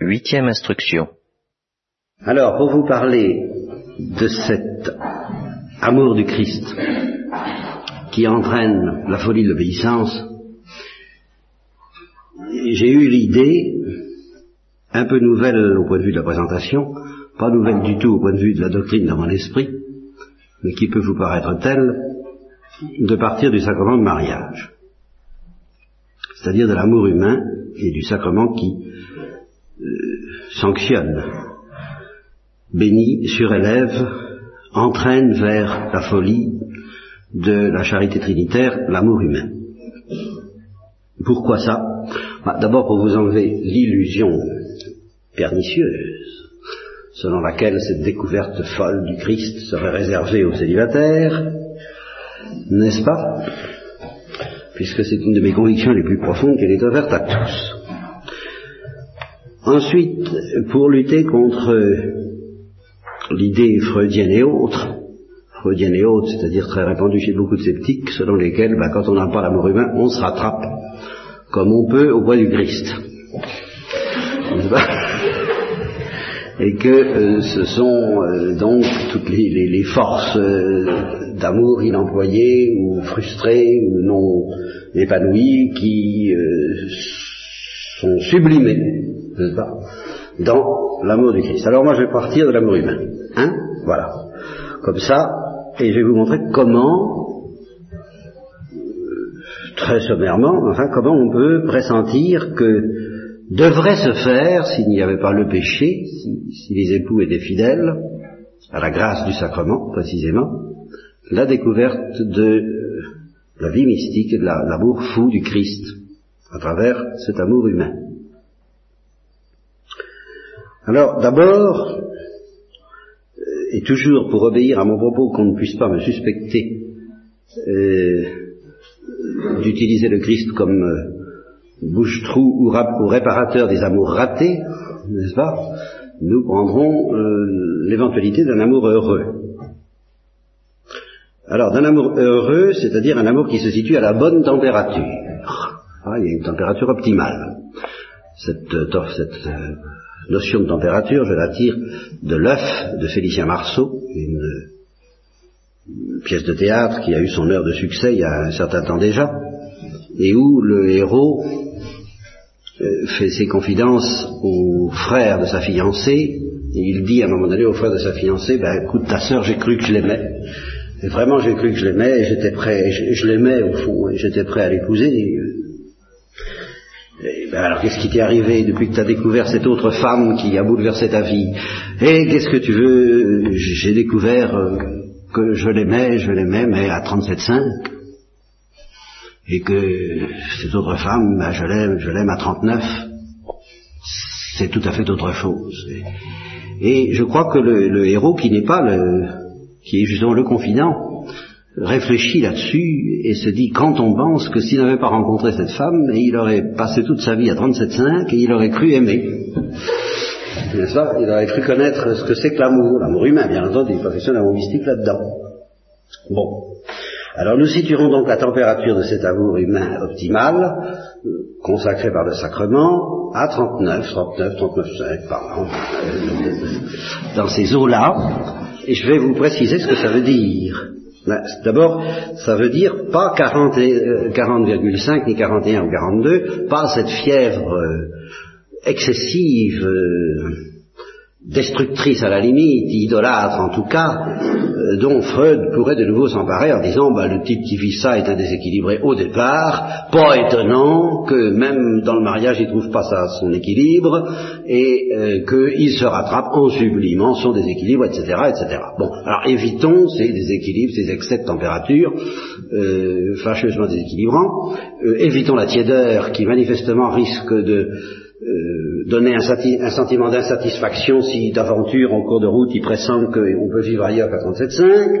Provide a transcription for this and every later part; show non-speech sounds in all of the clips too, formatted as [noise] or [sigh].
Huitième instruction. Alors, pour vous parler de cet amour du Christ qui entraîne la folie de l'obéissance, j'ai eu l'idée, un peu nouvelle au point de vue de la présentation, pas nouvelle du tout au point de vue de la doctrine dans mon esprit, mais qui peut vous paraître telle, de partir du sacrement de mariage, c'est-à-dire de l'amour humain et du sacrement qui sanctionne, bénit, surélève, entraîne vers la folie de la charité trinitaire l'amour humain. Pourquoi ça? Bah, D'abord pour vous enlever l'illusion pernicieuse selon laquelle cette découverte folle du Christ serait réservée aux célibataires, n'est-ce pas? Puisque c'est une de mes convictions les plus profondes qu'elle est ouverte à tous. Ensuite, pour lutter contre l'idée freudienne et autres, freudienne et autres, c'est-à-dire très répandue chez beaucoup de sceptiques, selon lesquels, bah, quand on n'a pas l'amour humain, on se rattrape comme on peut au bois du Christ. et que euh, ce sont euh, donc toutes les, forces euh, d'amour inemployées ou frustrées ou non épanouies qui sont sublimées, dans l'amour du Christ. Alors moi je vais partir de l'amour humain. Hein Voilà. Comme ça, et je vais vous montrer comment, très sommairement, enfin comment on peut pressentir que devrait se faire, s'il n'y avait pas le péché, si, les époux étaient fidèles, à la grâce du sacrement précisément, la découverte de la vie mystique et de l'amour fou du Christ à travers cet amour humain. Alors d'abord, euh, et toujours pour obéir à mon propos qu'on ne puisse pas me suspecter euh, d'utiliser le Christ comme euh, bouche-trou ou, réparateur des amours ratés, n'est-ce pas? Nous prendrons l'éventualité d'un amour heureux. Alors, d'un amour heureux, c'est-à-dire un amour qui se situe à la bonne température. Ah, il y a une température optimale. Cette, notion de température, je la tire de l'œuf de Félicien Marceau, une pièce de théâtre qui a eu son heure de succès il y a un certain temps déjà, et où le héros euh, fait ses confidences au frère de sa fiancée, et il dit à un moment donné au frère de sa fiancée, ben écoute ta sœur, j'ai cru que je l'aimais. Vraiment j'ai cru que je l'aimais, et j'étais prêt, je, l'aimais au fond, et j'étais prêt à l'épouser. Ben alors qu'est-ce qui t'est arrivé depuis que tu as découvert cette autre femme qui a bouleversé ta vie? Et qu'est-ce que tu veux? J'ai découvert euh, que je l'aimais, je l'aimais, mais à 37,5 et que cette autre femme, ben, je l'aime, je l'aime à 39, c'est tout à fait autre chose. Et, je crois que le, héros qui n'est pas le, qui est justement le confident, réfléchit là-dessus et se dit quand on pense que s'il n'avait pas rencontré cette femme, il aurait passé toute sa vie à 37,5 et il aurait cru aimer. Il aurait cru connaître ce que c'est que l'amour, l'amour humain, bien entendu, il profession d'amour mystique là-dedans. Bon. Alors nous situerons donc la température de cet amour humain optimal, euh, consacré par le sacrement, à 39, 39, 39,5 par an, dans ces eaux-là, et je vais vous préciser ce que ça veut dire. D'abord, ça veut dire pas 40,5 40, euh, ni 41 ou 42, pas cette fièvre euh, excessive, destructrice à la limite, idolâtre en tout cas, euh, dont Freud pourrait de nouveau s'emparer en disant bah, le type qui vit ça est déséquilibré au départ, pas étonnant que même dans le mariage il trouve pas ça son équilibre et euh, qu'il se rattrape en sublimant son déséquilibre, etc., etc. Bon, alors évitons ces déséquilibres, ces excès de température euh, fâcheusement déséquilibrants, évitons la tiédeur qui manifestement risque de donner un, sentiment d'insatisfaction si d'aventure en cours de route il pressent qu'on peut vivre ailleurs qu'à 37,5.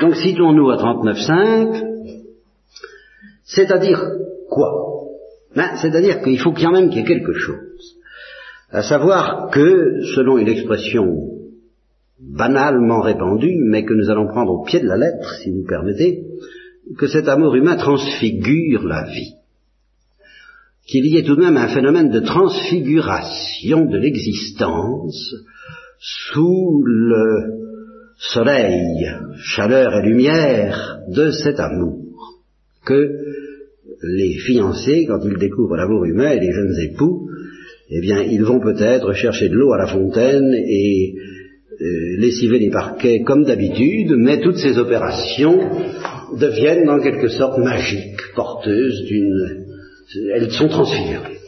Donc citons-nous à 39,5, c'est-à-dire quoi? Ben, C'est-à-dire qu'il faut quand même qu'il y ait quelque chose. À savoir que, selon une expression banalement répandue, mais que nous allons prendre au pied de la lettre, si vous permettez, que cet amour humain transfigure la vie. Qu'il y ait tout de même un phénomène de transfiguration de l'existence sous le soleil, chaleur et lumière de cet amour que les fiancés, quand ils découvrent l'amour humain et les jeunes époux, eh bien, ils vont peut-être chercher de l'eau à la fontaine et euh, lessiver les parquets comme d'habitude, mais toutes ces opérations deviennent en quelque sorte magiques, porteuses d'une... Elles sont transfigurées.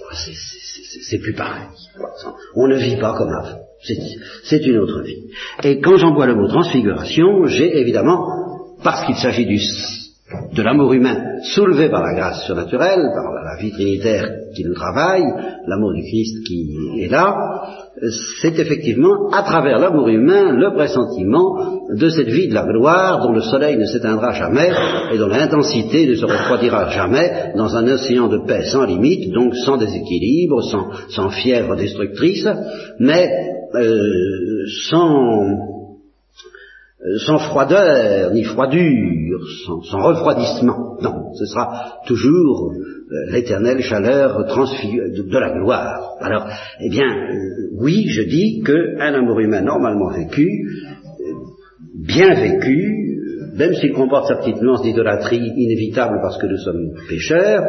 C'est plus pareil. On ne vit pas comme avant. C'est une autre vie. Et quand j'emploie le mot transfiguration, j'ai évidemment, parce qu'il s'agit de l'amour humain soulevé par la grâce surnaturelle, par la vie trinitaire qui nous travaille, l'amour du Christ qui est là, c'est effectivement à travers l'amour humain le pressentiment de cette vie de la gloire dont le soleil ne s'éteindra jamais et dont l'intensité ne se refroidira jamais dans un océan de paix sans limite, donc sans déséquilibre, sans, fièvre destructrice, mais euh, sans euh, sans froideur, ni froidure, sans, refroidissement. Non, ce sera toujours l'éternelle chaleur de, de, la gloire. Alors, eh bien, euh, oui, je dis qu'un amour humain normalement vécu, bien vécu, même s'il comporte sa petite nuance d'idolâtrie inévitable parce que nous sommes pécheurs,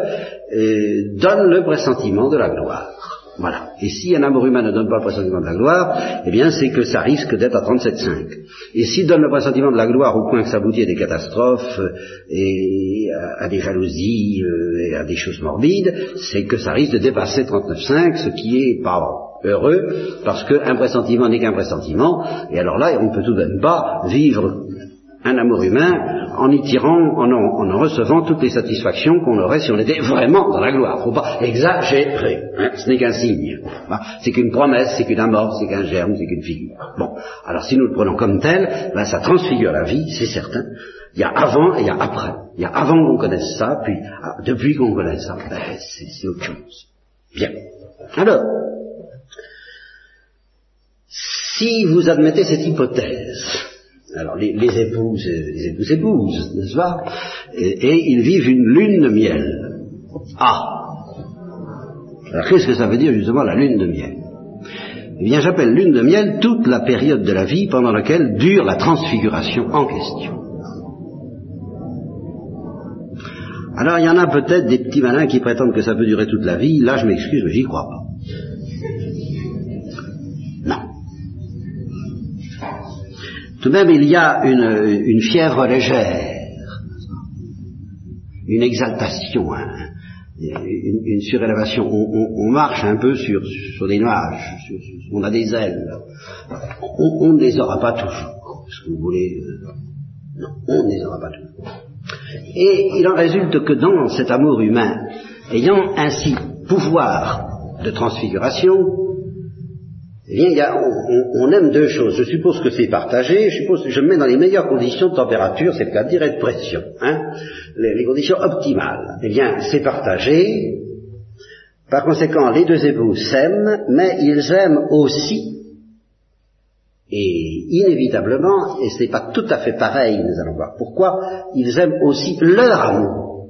donne le pressentiment de la gloire. Voilà. Et si un amour humain ne donne pas le pressentiment de la gloire, eh bien c'est que ça risque d'être à 37,5. Et s'il donne le pressentiment de la gloire au point que ça aboutit à des catastrophes euh, et à, des jalousies euh, et à des choses morbides, c'est que ça risque de dépasser 39,5, ce qui est pas heureux, parce qu'un pressentiment n'est qu'un pressentiment, et alors là, on ne peut tout de même pas vivre un amour humain en y tirant, en en, recevant toutes les satisfactions qu'on aurait si on était vraiment dans la gloire. Faut pas exagérer. Hein, ce n'est qu'un signe. C'est qu'une promesse, c'est qu'une amorce, c'est qu'un germe, c'est qu'une figure. Bon. Alors si nous le prenons comme tel, ben, ça transfigure la vie, c'est certain. Il y a avant et il y a après. Il y a avant qu'on connaisse ça, puis ah, depuis qu'on connaisse ça, ben, c'est autre chose. Bien. Alors, si vous admettez cette hypothèse, alors les, épouses, les épouses n'est-ce pas? Et, ils vivent une lune de miel. Ah Alors qu'est-ce que ça veut dire justement la lune de miel? Eh bien j'appelle lune de miel toute la période de la vie pendant laquelle dure la transfiguration en question. Alors il y en a peut-être des petits malins qui prétendent que ça peut durer toute la vie. Là je m'excuse, mais j'y crois pas. De même, il y a une, fièvre légère, une exaltation, hein, une, surélévation. On, marche un peu sur, des nuages, on a des ailes. On, ne les aura pas toujours, si vous voulez. Euh, non, on ne les aura pas toujours. Et il en résulte que dans cet amour humain, ayant ainsi pouvoir de transfiguration, eh bien, on, aime deux choses. Je suppose que c'est partagé. Je suppose que je me mets dans les meilleures conditions de température, c'est le cas de dire, de pression. Hein, les, conditions optimales. Eh bien, c'est partagé. Par conséquent, les deux époux s'aiment, mais ils aiment aussi, et inévitablement, et ce n'est pas tout à fait pareil, nous allons voir pourquoi, ils aiment aussi leur amour.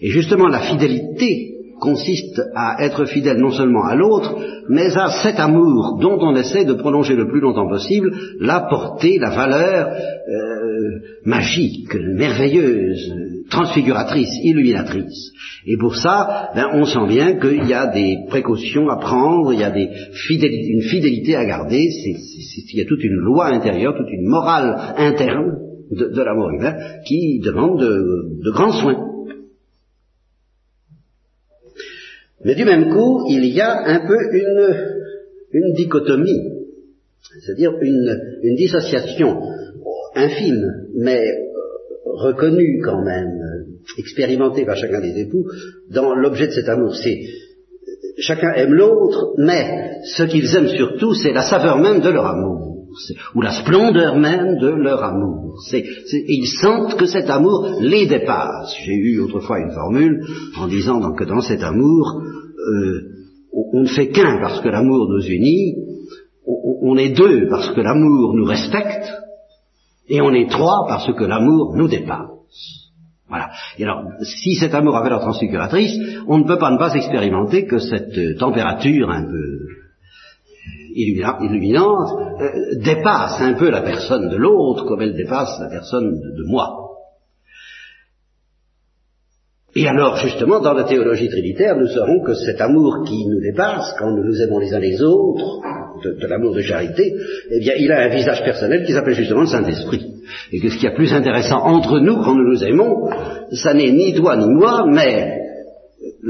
Et justement, la fidélité consiste à être fidèle non seulement à l'autre, mais à cet amour dont on essaie de prolonger le plus longtemps possible la portée, la valeur euh, magique, merveilleuse, transfiguratrice, illuminatrice. Et pour ça, ben, on sent bien qu'il y a des précautions à prendre, il y a une fidélité à garder, il y a toute une loi intérieure, toute une morale interne de, l'amour humain qui demande de grands soins. Mais du même coup, il y a un peu une, dichotomie, c'est-à-dire une, dissociation infime, mais reconnue quand même, expérimentée par chacun des époux, dans l'objet de cet amour. C'est chacun aime l'autre, mais ce qu'ils aiment surtout, c'est la saveur même de leur amour, ou la splendeur même de leur amour. ils sentent que cet amour les dépasse. J'ai eu autrefois une formule en disant que dans cet amour, euh, on, ne fait qu'un parce que l'amour nous unit, on, est deux parce que l'amour nous respecte, et on est trois parce que l'amour nous dépasse. Voilà. Et alors, si cet amour a valeur transfiguratrice, on ne peut pas ne pas expérimenter que cette température un peu illuminante euh, dépasse un peu la personne de l'autre comme elle dépasse la personne de, moi. Et alors, justement, dans la théologie trinitaire, nous saurons que cet amour qui nous dépasse, quand nous nous aimons les uns les autres, de, l'amour de charité, eh bien, il a un visage personnel qui s'appelle justement le Saint-Esprit. Et que ce qui est plus intéressant entre nous quand nous nous aimons, ça n'est ni toi ni moi, mais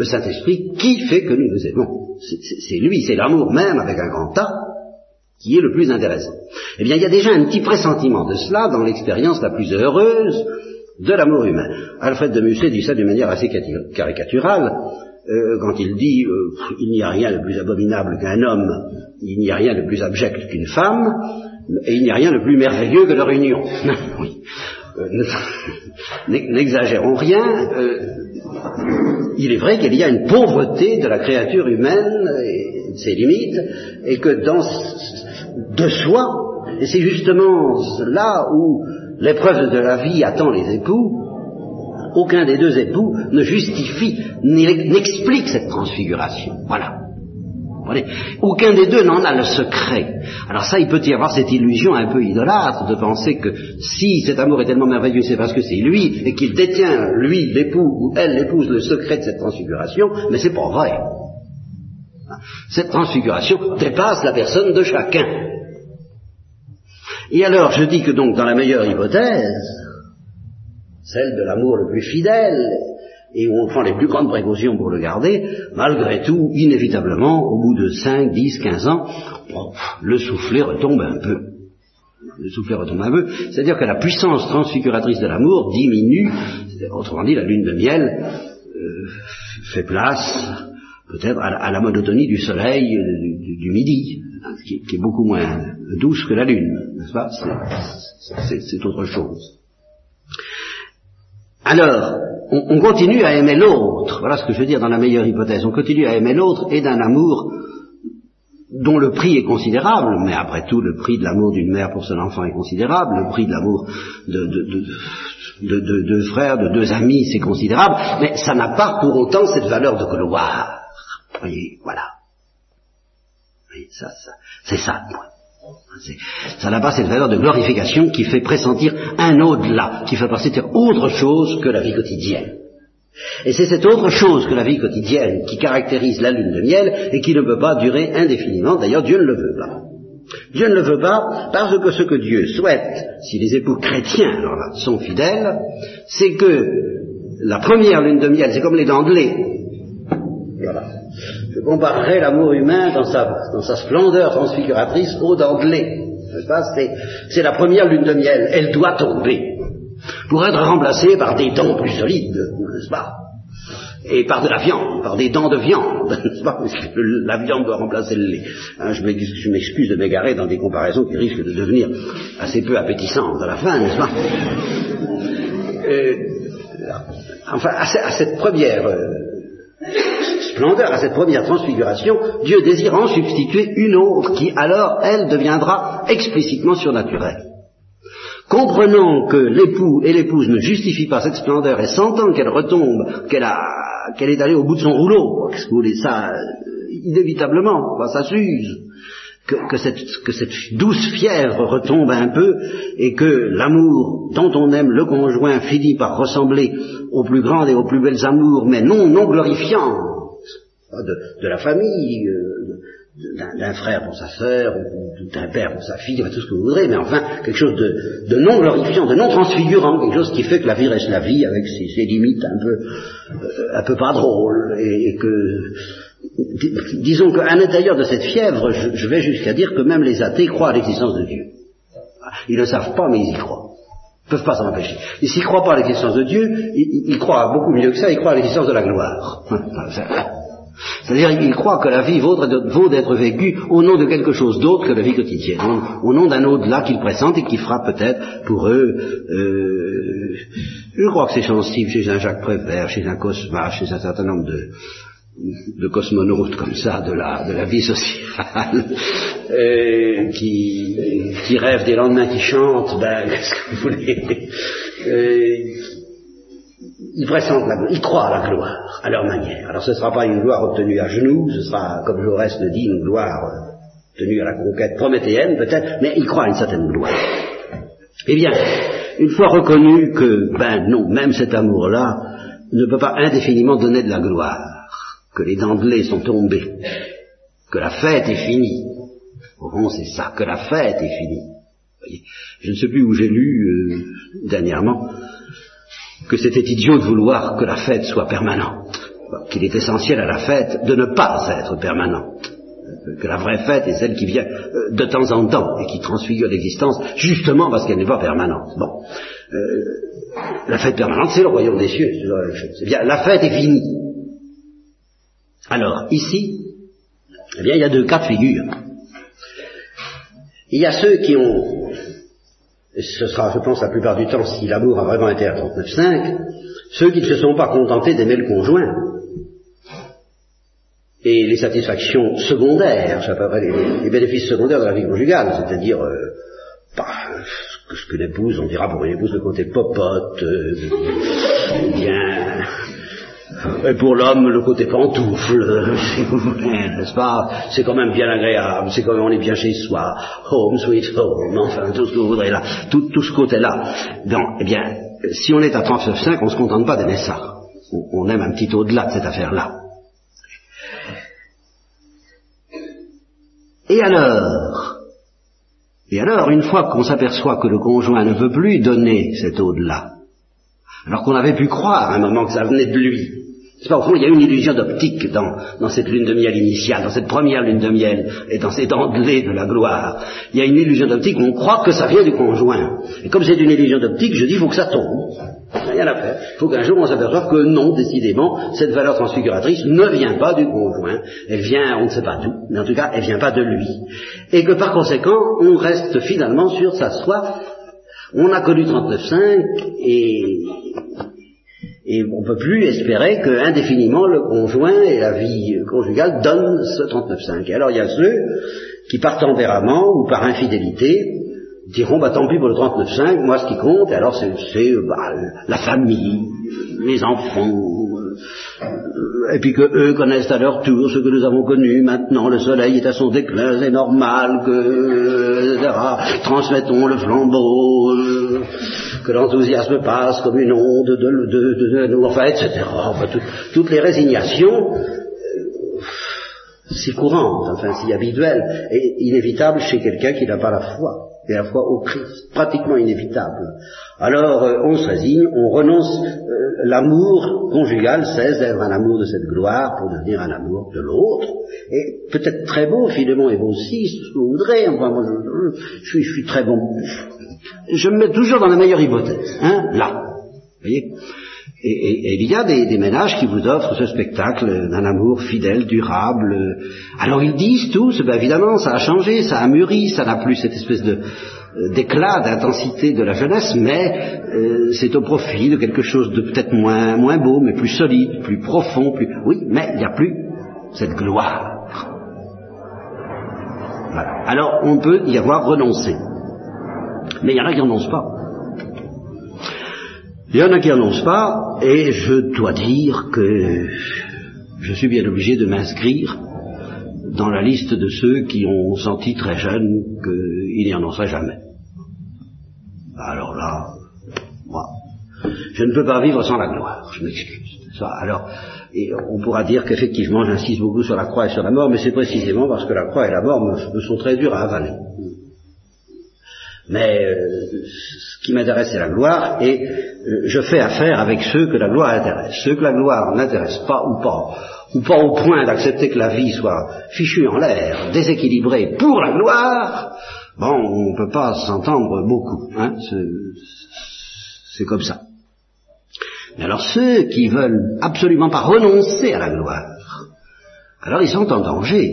le Saint-Esprit qui fait que nous nous aimons. C'est lui, c'est l'amour même avec un grand A qui est le plus intéressant. Eh bien, il y a déjà un petit pressentiment de cela dans l'expérience la plus heureuse de l'amour humain. Alfred de Musset dit ça d'une manière assez caricaturale, euh, quand il dit euh, il n'y a rien de plus abominable qu'un homme, il n'y a rien de plus abject qu'une femme, et il n'y a rien de plus merveilleux que leur union. [laughs] oui. Euh, [laughs] n'exagérons rien, il est vrai qu'il y a une pauvreté de la créature humaine et de ses limites, et que dans de soi, et c'est justement là où l'épreuve de la vie attend les époux, aucun des deux époux ne justifie, n'explique cette transfiguration. Voilà. Aucun des deux n'en a le secret. Alors ça, il peut y avoir cette illusion un peu idolâtre de penser que si cet amour est tellement merveilleux, c'est parce que c'est lui et qu'il détient, lui, l'époux, ou elle, l'épouse, le secret de cette transfiguration, mais c'est pas vrai. Cette transfiguration dépasse la personne de chacun. Et alors, je dis que donc, dans la meilleure hypothèse, celle de l'amour le plus fidèle, et où on prend les plus grandes précautions pour le garder, malgré tout, inévitablement, au bout de 5, 10, 15 ans, le soufflet retombe un peu. Le soufflet retombe un peu, c'est-à-dire que la puissance transfiguratrice de l'amour diminue, autrement dit, la lune de miel euh, fait place peut-être à, la monotonie du soleil euh, du, midi, hein, qui, qui, est beaucoup moins douce que la lune, n'est-ce pas? C'est autre chose. Alors, on, continue à aimer l'autre. Voilà ce que je veux dire dans la meilleure hypothèse. On continue à aimer l'autre et d'un amour dont le prix est considérable, mais après tout, le prix de l'amour d'une mère pour son enfant est considérable, le prix de l'amour de, de, deux frères, de deux amis, c'est considérable, mais ça n'a pas pour autant cette valeur de gloire. Vous voyez, voilà. C'est ça, moi. Ça n'a pas cette valeur de glorification qui fait pressentir un au-delà, qui fait pressentir autre chose que la vie quotidienne. Et c'est cette autre chose que la vie quotidienne qui caractérise la lune de miel et qui ne peut pas durer indéfiniment. D'ailleurs, Dieu ne le veut pas. Dieu ne le veut pas parce que ce que Dieu souhaite, si les époux chrétiens alors là, sont fidèles, c'est que la première lune de miel, c'est comme les dents de lait. Voilà je comparerais l'amour humain dans sa, dans sa splendeur transfiguratrice au d'anglais. C'est la première lune de miel. Elle doit tomber pour être remplacée par des dents plus solides, n'est-ce pas? Et par de la viande, par des dents de viande, [laughs] n'est-ce pas? Parce que la viande doit remplacer le lait. Hein, je m'excuse de m'égarer dans des comparaisons qui risquent de devenir assez peu appétissantes à la fin, n'est-ce pas? Euh, Enfin, à, cette première euh, à cette première transfiguration, Dieu désire en substituer une autre qui alors, elle, deviendra explicitement surnaturelle. Comprenant que l'époux et l'épouse ne justifient pas cette splendeur et sentant qu'elle retombe, qu'elle est allée au bout de son rouleau, qu'est-ce que vous voulez, ça, euh, inévitablement, ça s'use, que, cette, que cette douce fièvre retombe un peu et que l'amour dont on aime le conjoint finit par ressembler aux plus grandes et aux plus belles amours, mais non, non glorifiant, de, la famille, euh, d'un frère pour sa sœur, ou d'un père pour sa fille, tout ce que vous voudrez, mais enfin quelque chose de, non glorifiant, de non transfigurant, quelque chose qui fait que la vie reste la vie avec ses, limites un peu, euh, un peu pas drôles, et, que disons qu'à l'intérieur de cette fièvre, je, vais jusqu'à dire que même les athées croient à l'existence de Dieu. Ils ne savent pas, mais ils y croient. Ils ne peuvent pas s'en empêcher. Et s'ils ne croient pas à l'existence de Dieu, ils, ils, croient beaucoup mieux que ça, ils croient à l'existence de la gloire. [laughs] C'est-à-dire qu'ils croient que la vie vaut d'être vécue au nom de quelque chose d'autre que la vie quotidienne, au nom d'un au-delà qu'ils pressentent et qui fera peut-être pour eux, euh, je crois que c'est sensible chez un Jacques Prévert, chez un Cosma, chez un certain nombre de, cosmonautes comme ça de la, de la vie sociale, [laughs] euh, qui, qui rêvent des lendemains qui chantent, ben, [laughs] qu'est-ce que vous voulez euh, ils pressentent la gloire, ils croient à la gloire, à leur manière. Alors ce ne sera pas une gloire obtenue à genoux, ce sera, comme Jaurès le dit, une gloire euh, tenue à la conquête prométhéenne peut-être, mais ils croient à une certaine gloire. Eh bien, une fois reconnu que, ben non, même cet amour-là ne peut pas indéfiniment donner de la gloire, que les dentelés sont tombés, que la fête est finie. Au fond, c'est ça, que la fête est finie. Je ne sais plus où j'ai lu euh, dernièrement que c'était idiot de vouloir que la fête soit permanente, qu'il est essentiel à la fête de ne pas être permanente, que la vraie fête est celle qui vient euh, de temps en temps et qui transfigure l'existence justement parce qu'elle n'est pas permanente. Bon, euh, la fête permanente, c'est le royaume des cieux. C'est bien, la fête est finie. Alors, ici, eh bien, il y a deux cas de figure. Il y a ceux qui ont ce sera, je pense, la plupart du temps, si l'amour a vraiment été à 39,5, ceux qui ne se sont pas contentés d'aimer le conjoint, et les satisfactions secondaires, les, les, bénéfices secondaires de la vie conjugale, c'est-à-dire euh, bah, ce que l'épouse, on dira pour une épouse le côté popote, euh, bien et pour l'homme, le côté pantoufle, si vous voulez, n'est-ce pas? C'est quand même bien agréable, c'est quand même on est bien chez soi, home sweet home, enfin tout ce que vous voudrez là, tout, tout ce côté-là. Donc, eh bien, si on est à 39,5, on ne se contente pas d'aimer ça. On, aime un petit au-delà de cette affaire-là. Et alors? Et alors, une fois qu'on s'aperçoit que le conjoint ne veut plus donner cet au-delà, alors qu'on avait pu croire à un moment que ça venait de lui, c'est pas au fond, il y a une illusion d'optique dans, dans, cette lune de miel initiale, dans cette première lune de miel et dans ces dentelés de la gloire. Il y a une illusion d'optique où on croit que ça vient du conjoint. Et comme c'est une illusion d'optique, je dis, il faut que ça tombe. Rien à faire. Il faut qu'un jour on s'aperçoive que non, décidément, cette valeur transfiguratrice ne vient pas du conjoint. Elle vient, on ne sait pas d'où, mais en tout cas, elle vient pas de lui. Et que par conséquent, on reste finalement sur sa soif. On a connu 39.5 et et on ne peut plus espérer que indéfiniment le conjoint et la vie conjugale donnent ce 39,5. Et alors il y a ceux qui par tempérament ou par infidélité diront bah tant pis pour le 39,5, moi ce qui compte, alors c'est bah, la famille, les enfants, et puis que eux connaissent à leur tour ce que nous avons connu maintenant, le soleil est à son déclin, c'est normal que, etc. Transmettons le flambeau. Euh, que l'enthousiasme passe comme une onde de, de, de, enfin, etc. toutes les résignations, euh, si courantes, enfin si habituelles, et inévitables chez quelqu'un qui n'a pas la foi, et la foi au Christ, pratiquement inévitable. Alors euh, on se résigne, on renonce, euh, l'amour conjugal cesse d'être un amour de cette gloire pour devenir un amour de l'autre, et peut-être très beau, finalement, et beau aussi, vous voudrez, je, suis, je suis très bon, je me mets toujours dans la meilleure hypothèse, hein, là. Vous voyez? Et, il y a des, ménages qui vous offrent ce spectacle d'un amour fidèle, durable. Alors ils disent tous, ben évidemment, ça a changé, ça a mûri, ça n'a plus cette espèce de euh, d'éclat, d'intensité de la jeunesse, mais euh, c'est au profit de quelque chose de peut-être moins, moins beau, mais plus solide, plus profond, plus... Oui, mais il n'y a plus cette gloire. Alors on peut y avoir renoncé. Mais il y en a qui renoncent pas. Il y en a qui n'annoncent pas, et je dois dire que je suis bien obligé de m'inscrire dans la liste de ceux qui ont senti très jeunes qu'ils n'y annoncerait jamais. Alors là, moi, je ne peux pas vivre sans la gloire, je m'excuse. alors, on pourra dire qu'effectivement j'insiste beaucoup sur la croix et sur la mort, mais c'est précisément parce que la croix et la mort me, sont très durs à avaler. Mais euh, ce qui m'intéresse, c'est la gloire, et euh, je fais affaire avec ceux que la gloire intéresse. Ceux que la gloire n'intéresse pas ou pas, ou pas au point d'accepter que la vie soit fichue en l'air, déséquilibrée pour la gloire, bon, on ne peut pas s'entendre beaucoup. Hein, c'est comme ça. Mais alors ceux qui veulent absolument pas renoncer à la gloire, alors ils sont en danger.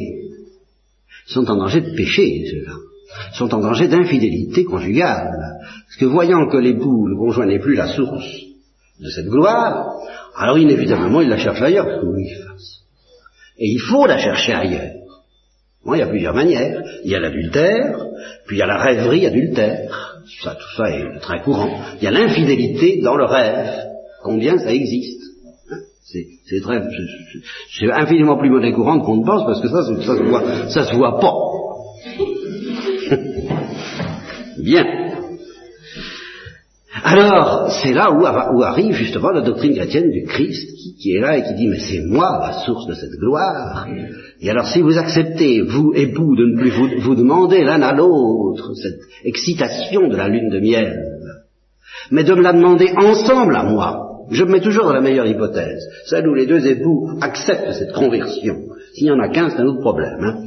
Ils sont en danger de pécher, ceux-là sont en danger d'infidélité conjugale. Parce que voyant que l'époux, le conjoint n'est plus la source de cette gloire, alors inévitablement il la cherche ailleurs, oui, Et il faut la chercher ailleurs. Il y a plusieurs manières. Il y a l'adultère, puis il y a la rêverie adultère. Ça, tout ça est très courant. Il y a l'infidélité dans le rêve combien ça existe. C'est très, c'est infiniment plus monnaie courante qu'on ne pense parce que ça, ça se voit pas. Bien. Alors, c'est là où, arrive justement la doctrine chrétienne du Christ, qui, est là et qui dit, mais c'est moi la source de cette gloire. Et alors, si vous acceptez, vous, époux, de ne plus vous, vous demander l'un à l'autre cette excitation de la lune de miel, mais de me la demander ensemble à moi, je me mets toujours dans la meilleure hypothèse, celle où les deux époux acceptent cette conversion. S'il y en a qu'un, c'est un autre problème. Hein.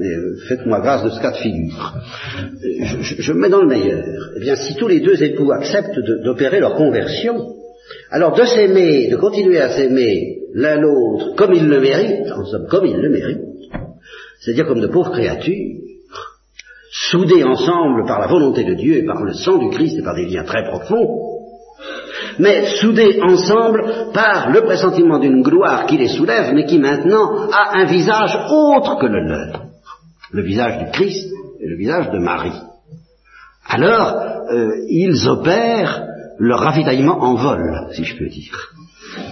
Euh, faites-moi grâce de ce cas de figure. Euh, je, me mets dans le meilleur. Eh bien, si tous les deux époux acceptent d'opérer leur conversion, alors de s'aimer, de continuer à s'aimer l'un l'autre comme ils le méritent, en somme comme ils le méritent, c'est-à-dire comme de pauvres créatures, soudées ensemble par la volonté de Dieu et par le sang du Christ et par des liens très profonds, mais soudés ensemble par le pressentiment d'une gloire qui les soulève, mais qui maintenant a un visage autre que le leur, le visage du Christ et le visage de Marie. Alors, euh, ils opèrent leur ravitaillement en vol, si je peux dire.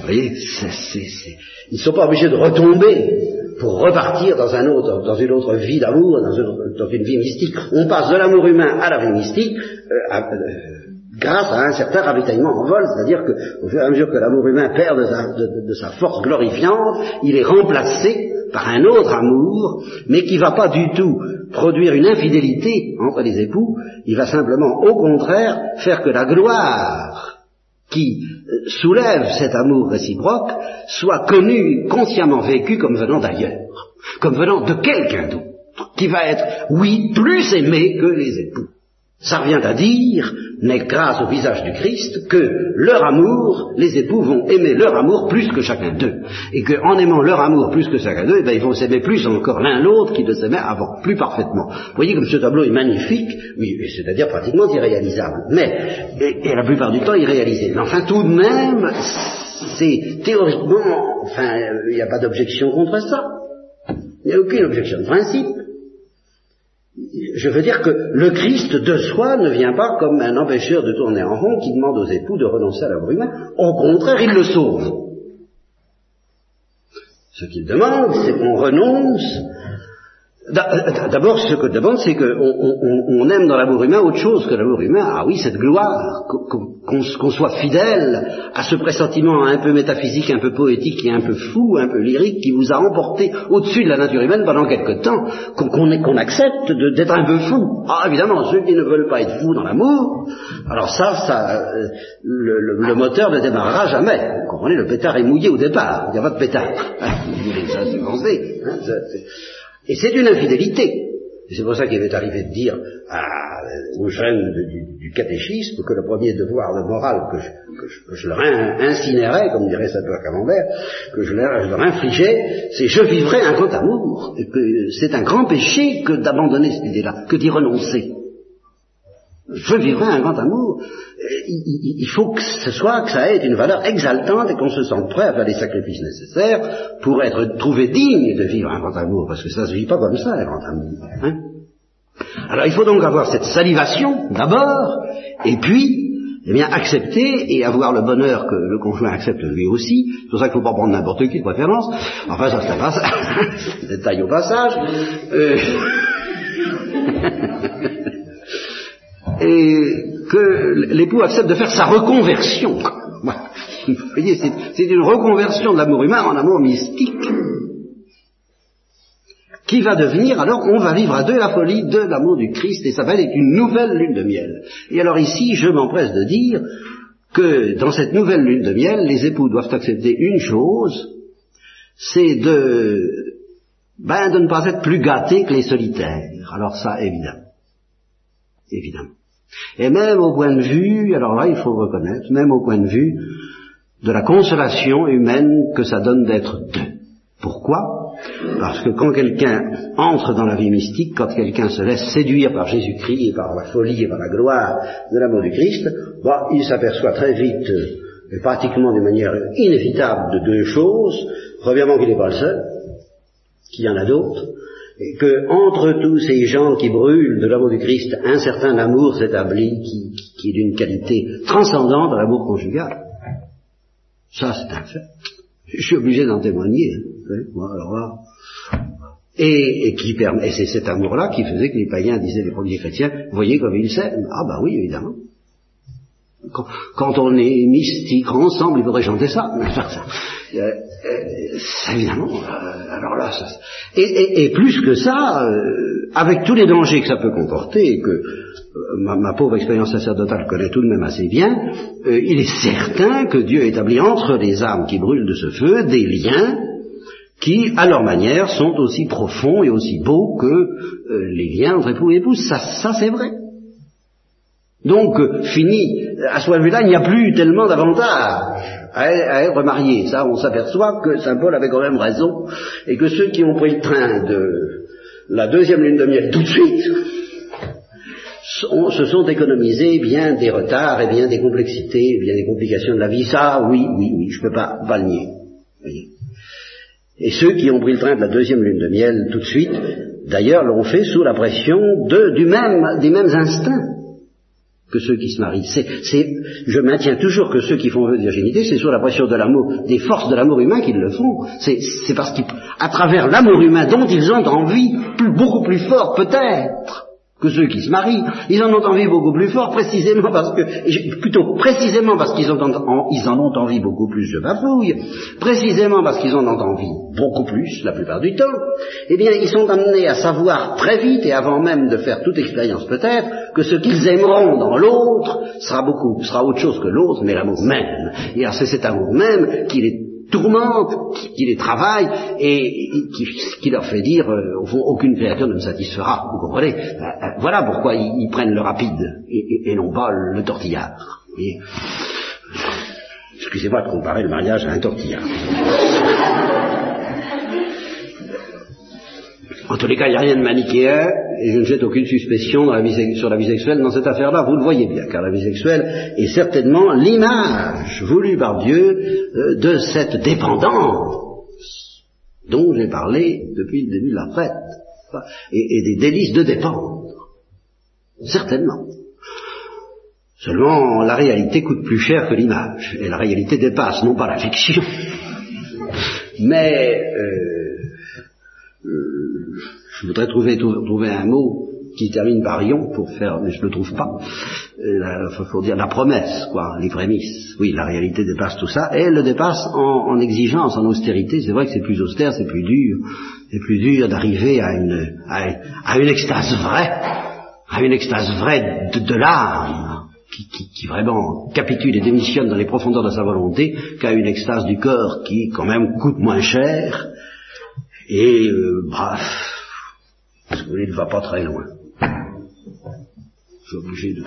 Vous voyez, ils ne sont pas obligés de retomber pour repartir dans, un autre, dans une autre vie d'amour, dans, une vie mystique. On passe de l'amour humain à la vie mystique. Euh, euh, grâce à un certain ravitaillement en vol, c'est-à-dire qu'au fur et à mesure que l'amour humain perd de sa, force glorifiante, il est remplacé par un autre amour, mais qui ne va pas du tout produire une infidélité entre les époux, il va simplement, au contraire, faire que la gloire qui euh, soulève cet amour réciproque soit connue, consciemment vécue comme venant d'ailleurs, comme venant de quelqu'un d'autre, qui va être, oui, plus aimé que les époux. Ça revient à dire, mais grâce au visage du Christ, que leur amour, les époux vont aimer leur amour plus que chacun d'eux. Et qu'en aimant leur amour plus que chacun d'eux, eh ben, ils vont s'aimer plus encore l'un l'autre qu'ils ne s'aimaient avant, plus parfaitement. Vous voyez comme ce tableau est magnifique, oui, c'est-à-dire pratiquement irréalisable. Mais, et, la plupart du temps irréalisé. Mais enfin, tout de même, c'est théoriquement, enfin, il n'y a pas d'objection contre ça. Il n'y a aucune objection de principe je veux dire que le Christ de soi ne vient pas comme un empêcheur de tourner en rond qui demande aux époux de renoncer à l'amour humain. Au contraire, il le sauve. Ce qu'il demande, c'est qu'on renonce d'abord, ce que demande, c'est qu'on aime dans l'amour humain autre chose que l'amour humain. Ah oui, cette gloire, qu'on soit fidèle à ce pressentiment un peu métaphysique, un peu poétique et un peu fou, un peu lyrique, qui vous a emporté au-dessus de la nature humaine pendant quelque temps, qu'on accepte d'être un peu fou. Ah évidemment, ceux qui ne veulent pas être fous dans l'amour, alors ça, ça euh, le, moteur ne démarrera jamais. Vous comprenez, le pétard est mouillé au départ, il n'y a pas de pétard. [laughs] Ça, c'est et c'est une infidélité. C'est pour ça qu'il m'est arrivé de dire aux jeunes du, catéchisme que le premier devoir de morale que je, leur incinérais, comme dirait Saint-Pierre Camembert, que je leur, je leur infligeais, c'est je vivrai un grand amour. Et que c'est un grand péché que d'abandonner cette idée-là, que d'y renoncer. Je vivrai un grand amour. Il, faut que ce soit, que ça ait une valeur exaltante et qu'on se sente prêt à faire les sacrifices nécessaires pour être trouvé digne de vivre un grand amour, parce que ça ne se vit pas comme ça, un grand amour. Hein. Alors il faut donc avoir cette salivation d'abord, et puis eh bien, accepter et avoir le bonheur que le conjoint accepte lui aussi. C'est pour ça qu'il ne faut pas prendre n'importe qui de préférence. Enfin, ça c'est un [laughs] détail au passage. Euh... [laughs] et que l'époux accepte de faire sa reconversion. [laughs] Vous voyez, c'est une reconversion de l'amour humain en amour mystique qui va devenir, alors on va vivre à deux la folie de l'amour du Christ, et ça va être une nouvelle lune de miel. Et alors ici, je m'empresse de dire que dans cette nouvelle lune de miel, les époux doivent accepter une chose, c'est de, ben, de ne pas être plus gâtés que les solitaires. Alors ça, évidemment. Évidemment. Et même au point de vue, alors là il faut reconnaître, même au point de vue de la consolation humaine que ça donne d'être deux. Pourquoi? Parce que quand quelqu'un entre dans la vie mystique, quand quelqu'un se laisse séduire par Jésus-Christ et par la folie et par la gloire de l'amour du Christ, bah, il s'aperçoit très vite, et pratiquement d'une manière inévitable, de deux choses. Premièrement qu'il n'est pas le seul, qu'il y en a d'autres, que entre tous ces gens qui brûlent de l'amour du Christ, un certain amour s'établit qui, est d'une qualité transcendante à l'amour conjugal. Ça, c'est un fait. Je suis obligé d'en témoigner. Hein. alors là, et, qui permet, et c'est cet amour-là qui faisait que les païens disaient les premiers chrétiens, voyez comme ils s'aiment. Ah bah oui, évidemment. Quand, on est mystique ensemble, il faudrait chanter ça. Euh, euh, évidemment. Euh, alors là, et, plus que ça, avec tous les dangers que ça peut comporter, et que ma, pauvre expérience sacerdotale connaît tout de même assez bien, il est certain que Dieu établit entre les âmes qui brûlent de ce feu des liens qui, à leur manière, sont aussi profonds et aussi beaux que les liens entre époux et épouses. Ça, ça c'est vrai. Donc, fini, à ce point de vue-là, il n'y a plus tellement d'avantages à, être marié. Ça, on s'aperçoit que Saint Paul avait quand même raison, et que ceux qui ont pris le train de la deuxième lune de miel tout de suite, se sont économisés bien des retards et bien des complexités, bien des complications de la vie. Ça, oui, oui, oui, je ne peux pas, pas. Et ceux qui ont pris le train de la deuxième lune de miel tout de suite, d'ailleurs, l'ont fait sous la pression de, du même, des mêmes instincts que ceux qui se marient. C'est, je maintiens toujours que ceux qui font de virginité, c'est sur la pression de l'amour, des forces de l'amour humain qu'ils le font. C'est parce qu'à travers l'amour humain dont ils ont envie, beaucoup plus fort peut-être, que ceux qui se marient. Ils en ont envie beaucoup plus fort, précisément parce que, plutôt précisément parce qu'ils ils en ont envie beaucoup plus, je bafouille, précisément parce qu'ils en ont envie beaucoup plus, la plupart du temps, eh bien, ils sont amenés à savoir très vite, et avant même de faire toute expérience peut-être, que ce qu'ils aimeront dans l'autre sera beaucoup, sera autre chose que l'autre, mais l'amour même. Et c'est cet amour même qu'il est tourmente, qui, les travaille et, qui, leur fait dire, euh, au fond, aucune créature ne me satisfera. Vous comprenez? Euh, euh, Voilà pourquoi ils, prennent le rapide et, non pas le tortillard. Excusez-moi de comparer le mariage à un tortillard. En tous les cas, il n'y a rien de manichéen, et je ne jette aucune suspicion sur la vie sexuelle dans cette affaire-là, vous le voyez bien, car la vie sexuelle est certainement l'image voulue par Dieu euh, de cette dépendance dont j'ai parlé depuis le début de la fête, et, des délices de dépendre. Certainement. Seulement, la réalité coûte plus cher que l'image, et la réalité dépasse non pas la fiction, [laughs] mais euh, je voudrais trouver, trouver un mot qui termine par ion pour faire, mais je ne le trouve pas. Il faut dire la promesse, quoi, les prémices. Oui, la réalité dépasse tout ça, et elle le dépasse en, exigence, en austérité. C'est vrai que c'est plus austère, c'est plus dur, c'est plus dur d'arriver à une, à, une extase vraie, à une extase vraie de, l'âme, qui, qui, vraiment capitule et démissionne dans les profondeurs de sa volonté, qu'à une extase du corps qui, quand même, coûte moins cher, et, euh, bref, parce que ne va pas très loin. Je suis obligé de...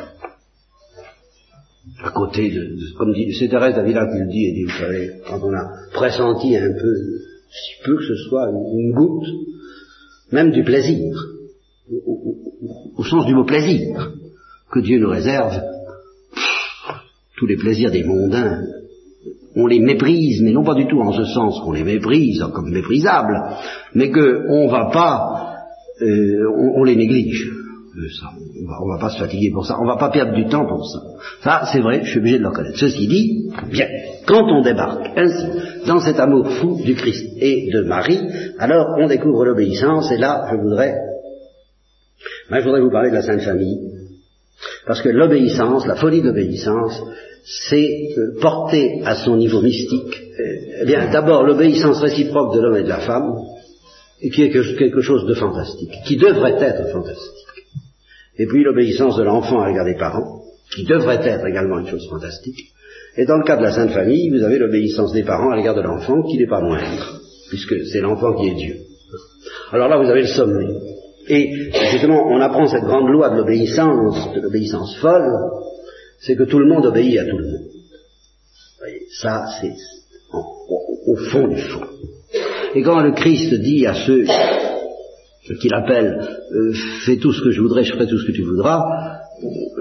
À côté de... comme dit, c'est Thérèse d'Avila qui le dit, et dit, vous savez, quand on a pressenti un peu, si peu que ce soit, une, goutte, même du plaisir, au, sens du mot plaisir, que Dieu nous réserve, tous les plaisirs des mondains, on les méprise, mais non pas du tout en ce sens qu'on les méprise comme méprisables, mais qu'on ne va pas euh, on, les néglige. Euh, on va, va pas se fatiguer pour ça, on va pas perdre du temps pour ça. Ça, c'est vrai, je suis obligé de le reconnaître. Ceci dit, bien, quand on débarque ainsi dans cet amour fou du Christ et de Marie, alors on découvre l'obéissance, et là, je voudrais, ben, je voudrais vous parler de la Sainte Famille, parce que l'obéissance, la folie d'obéissance, c'est euh, porter à son niveau mystique, eh bien, d'abord l'obéissance réciproque de l'homme et de la femme, et qui est quelque chose de fantastique, qui devrait être fantastique. Et puis l'obéissance de l'enfant à l'égard des parents, qui devrait être également une chose fantastique. Et dans le cas de la Sainte Famille, vous avez l'obéissance des parents à l'égard de l'enfant, qui n'est pas moindre, puisque c'est l'enfant qui est Dieu. Alors là, vous avez le sommet. Et justement, on apprend cette grande loi de l'obéissance, de l'obéissance folle, c'est que tout le monde obéit à tout le monde. Ça, c'est au fond du fond. Et quand le Christ dit à ceux qu'il appelle euh, fais tout ce que je voudrais, je ferai tout ce que tu voudras,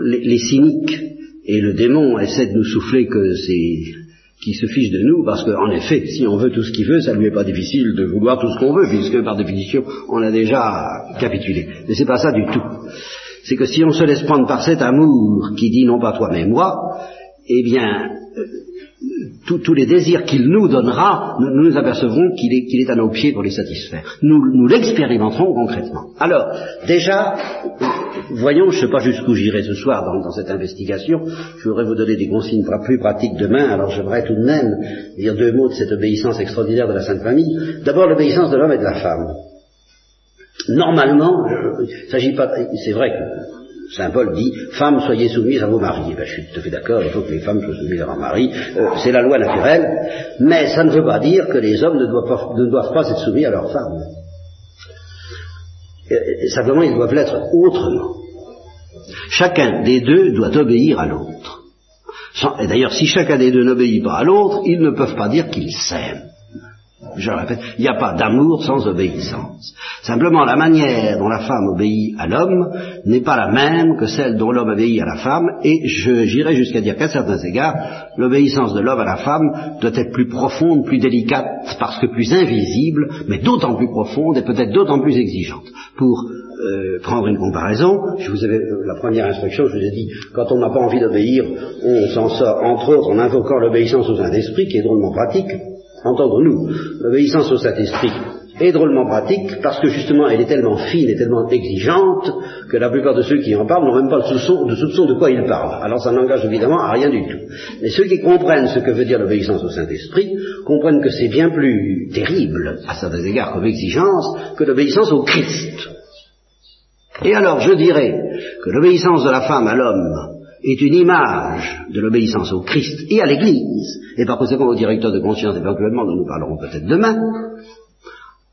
les, cyniques et le démon essaient de nous souffler que c'est qui se fiche de nous, parce qu'en effet, si on veut tout ce qu'il veut, ça lui est pas difficile de vouloir tout ce qu'on veut, puisque par définition, on a déjà capitulé. Mais c'est pas ça du tout. C'est que si on se laisse prendre par cet amour qui dit non pas toi mais moi, eh bien, euh, tous les désirs qu'il nous donnera, nous, nous apercevrons qu'il est, à nos pieds pour les satisfaire. Nous, l'expérimenterons concrètement. Alors, déjà, voyons, je ne sais pas jusqu'où j'irai ce soir dans, cette investigation, je voudrais vous donner des consignes plus pratiques demain, alors j'aimerais tout de même dire deux mots de cette obéissance extraordinaire de la Sainte Famille. D'abord, l'obéissance de l'homme et de la femme. Normalement, il s'agit pas, c'est vrai que Saint Paul dit Femmes, soyez soumises à vos maris. Ben, je suis tout à fait d'accord, il faut que les femmes soient soumises à leurs maris. Euh, c'est la loi naturelle, mais ça ne veut pas dire que les hommes ne doivent pas, ne doivent être soumis à leurs femmes. Et, simplement, ils doivent l'être autrement. Chacun des deux doit obéir à l'autre. Et d'ailleurs, si chacun des deux n'obéit pas à l'autre, ils ne peuvent pas dire qu'ils s'aiment je le répète, il n'y a pas d'amour sans obéissance. Simplement, la manière dont la femme obéit à l'homme n'est pas la même que celle dont l'homme obéit à la femme, et j'irai jusqu'à dire qu'à certains égards, l'obéissance de l'homme à la femme doit être plus profonde, plus délicate, parce que plus invisible, mais d'autant plus profonde et peut-être d'autant plus exigeante. Pour euh, prendre une comparaison, je vous avais, euh, la première instruction, je vous ai dit, quand on n'a pas envie d'obéir, on s'en sort, entre autres, en invoquant l'obéissance aux Saint-Esprit, qui est drôlement pratique, entendre-nous, l'obéissance au Saint-Esprit est drôlement pratique parce que justement elle est tellement fine et tellement exigeante que la plupart de ceux qui en parlent n'ont même pas le soupçon, de soupçon de quoi ils parlent. Alors ça n'engage évidemment à rien du tout. Mais ceux qui comprennent ce que veut dire l'obéissance au Saint-Esprit comprennent que c'est bien plus terrible à certains égards comme exigence que l'obéissance au Christ. Et alors je dirais que l'obéissance de la femme à l'homme est une image de l'obéissance au Christ et à l'Église, et par conséquent au directeur de conscience éventuellement, dont nous parlerons peut-être demain,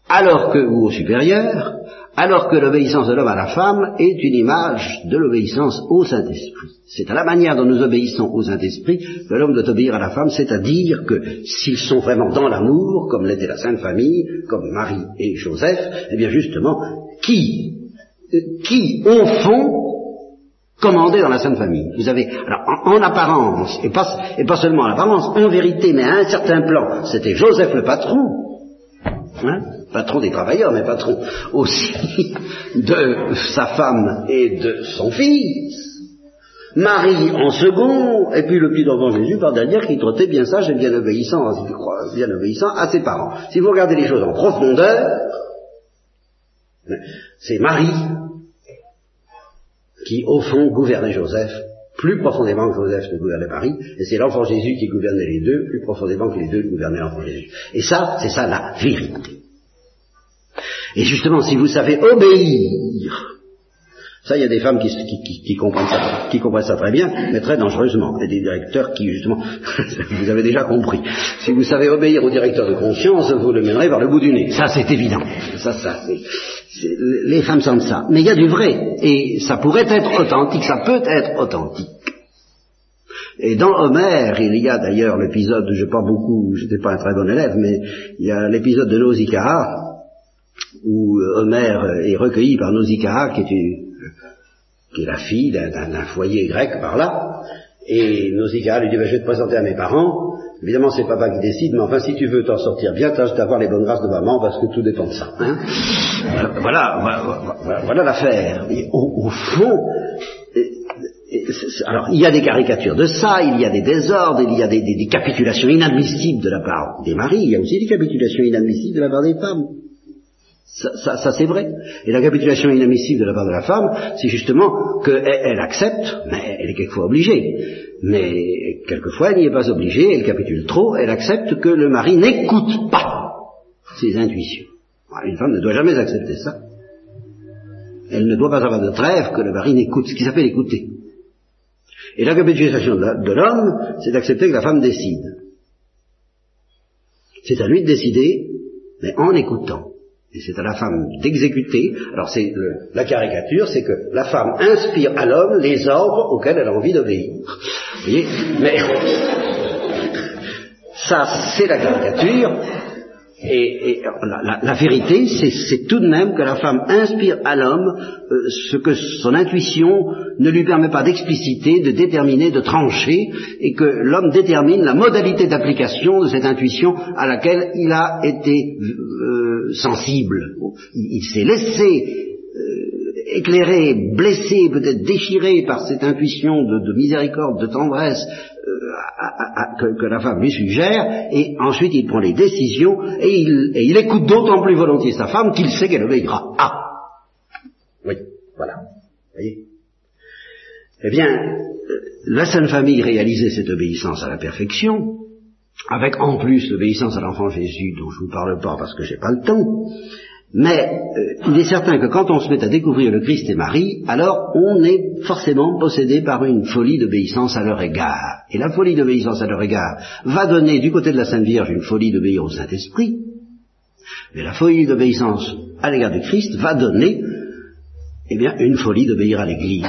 alors que, ou au supérieur, alors que l'obéissance de l'homme à la femme est une image de l'obéissance au Saint-Esprit. C'est à la manière dont nous obéissons au Saint-Esprit que l'homme doit obéir à la femme, c'est-à-dire que s'ils sont vraiment dans l'amour, comme l'était la Sainte Famille, comme Marie et Joseph, eh bien justement, qui, qui au fond commandé dans la Sainte Famille. Vous avez, alors en, apparence, et pas, seulement en apparence, en vérité, mais à un certain plan, c'était Joseph le patron, hein, patron des travailleurs, mais patron aussi [laughs] de sa femme et de son fils. Marie en second, et puis le petit enfant Jésus par derrière qui trottait bien sage et bien obéissant, bien obéissant à ses parents. Si vous regardez les choses en profondeur, c'est Marie qui, au fond, gouvernait Joseph plus profondément que Joseph ne gouvernait Marie, et c'est l'enfant Jésus qui gouvernait les deux plus profondément que les deux gouvernaient l'enfant Jésus. Et ça, c'est ça la vérité. Et justement, si vous savez obéir, ça, il y a des femmes qui, comprennent ça, qui comprennent ça très bien, mais très dangereusement. Et des directeurs qui, justement, [laughs] vous avez déjà compris. Si vous savez obéir au directeur de conscience, vous le mènerez vers le bout du nez. Ça, c'est évident. Ça, ça, les femmes sentent ça. Mais il y a du vrai. Et ça pourrait être authentique, ça peut être authentique. Et dans Homère, il y a d'ailleurs l'épisode, je pas beaucoup, j'étais pas un très bon élève, mais il y a l'épisode de Nausicaa, où Homère est recueilli par Nausicaa, qui est, qui est la fille d'un foyer grec par là, et Nausicaa lui dit, ben, je vais te présenter à mes parents, Évidemment, c'est papa qui décide, mais enfin, si tu veux t'en sortir bien, tâche d'avoir les bonnes grâces de maman, parce que tout dépend de ça. Hein voilà, voilà, l'affaire. Au, fond, alors, il y a des caricatures de ça, il y a des désordres, il y a des, capitulations inadmissibles de la part des maris, il y a aussi des capitulations inadmissibles de la part des femmes. Ça, ça, ça c'est vrai. Et la capitulation inadmissible de la part de la femme, c'est justement qu'elle elle accepte, mais elle est quelquefois obligée mais quelquefois elle n'y est pas obligée, elle capitule trop, elle accepte que le mari n'écoute pas ses intuitions. Une femme ne doit jamais accepter ça. Elle ne doit pas avoir de trêve que le mari n'écoute, ce qui s'appelle écouter. Et la capitulation de l'homme, c'est d'accepter que la femme décide. C'est à lui de décider, mais en écoutant. Et c'est à la femme d'exécuter. Alors c'est la caricature, c'est que la femme inspire à l'homme les ordres auxquels elle a envie d'obéir. Vous voyez? Mais [laughs] ça, c'est la caricature. Et, la, vérité, c'est tout de même que la femme inspire à l'homme euh, ce que son intuition ne lui permet pas d'expliciter, de déterminer, de trancher, et que l'homme détermine la modalité d'application de cette intuition à laquelle il a été euh, sensible. Il, s'est laissé euh, éclairé, blessé, peut-être déchiré par cette intuition de, miséricorde, de tendresse, que, la femme lui suggère, et ensuite il prend les décisions, et il, et il écoute d'autant plus volontiers sa femme qu'il sait qu'elle obéira. Ah Oui, voilà. Vous voyez? Eh bien, la Sainte Famille réalisait cette obéissance à la perfection, avec en plus l'obéissance à l'enfant Jésus, dont je ne vous parle pas parce que j'ai pas le temps, mais euh, il est certain que quand on se met à découvrir le Christ et Marie, alors on est forcément possédé par une folie d'obéissance à leur égard. Et la folie d'obéissance à leur égard va donner du côté de la Sainte Vierge une folie d'obéir au Saint-Esprit, mais la folie d'obéissance à l'égard du Christ va donner eh bien, une folie d'obéir à l'Église.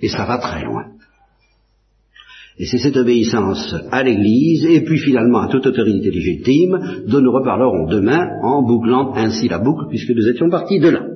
Et ça va très loin. Et c'est cette obéissance à l'Église, et puis finalement à toute autorité légitime, dont nous reparlerons demain en bouclant ainsi la boucle, puisque nous étions partis de là.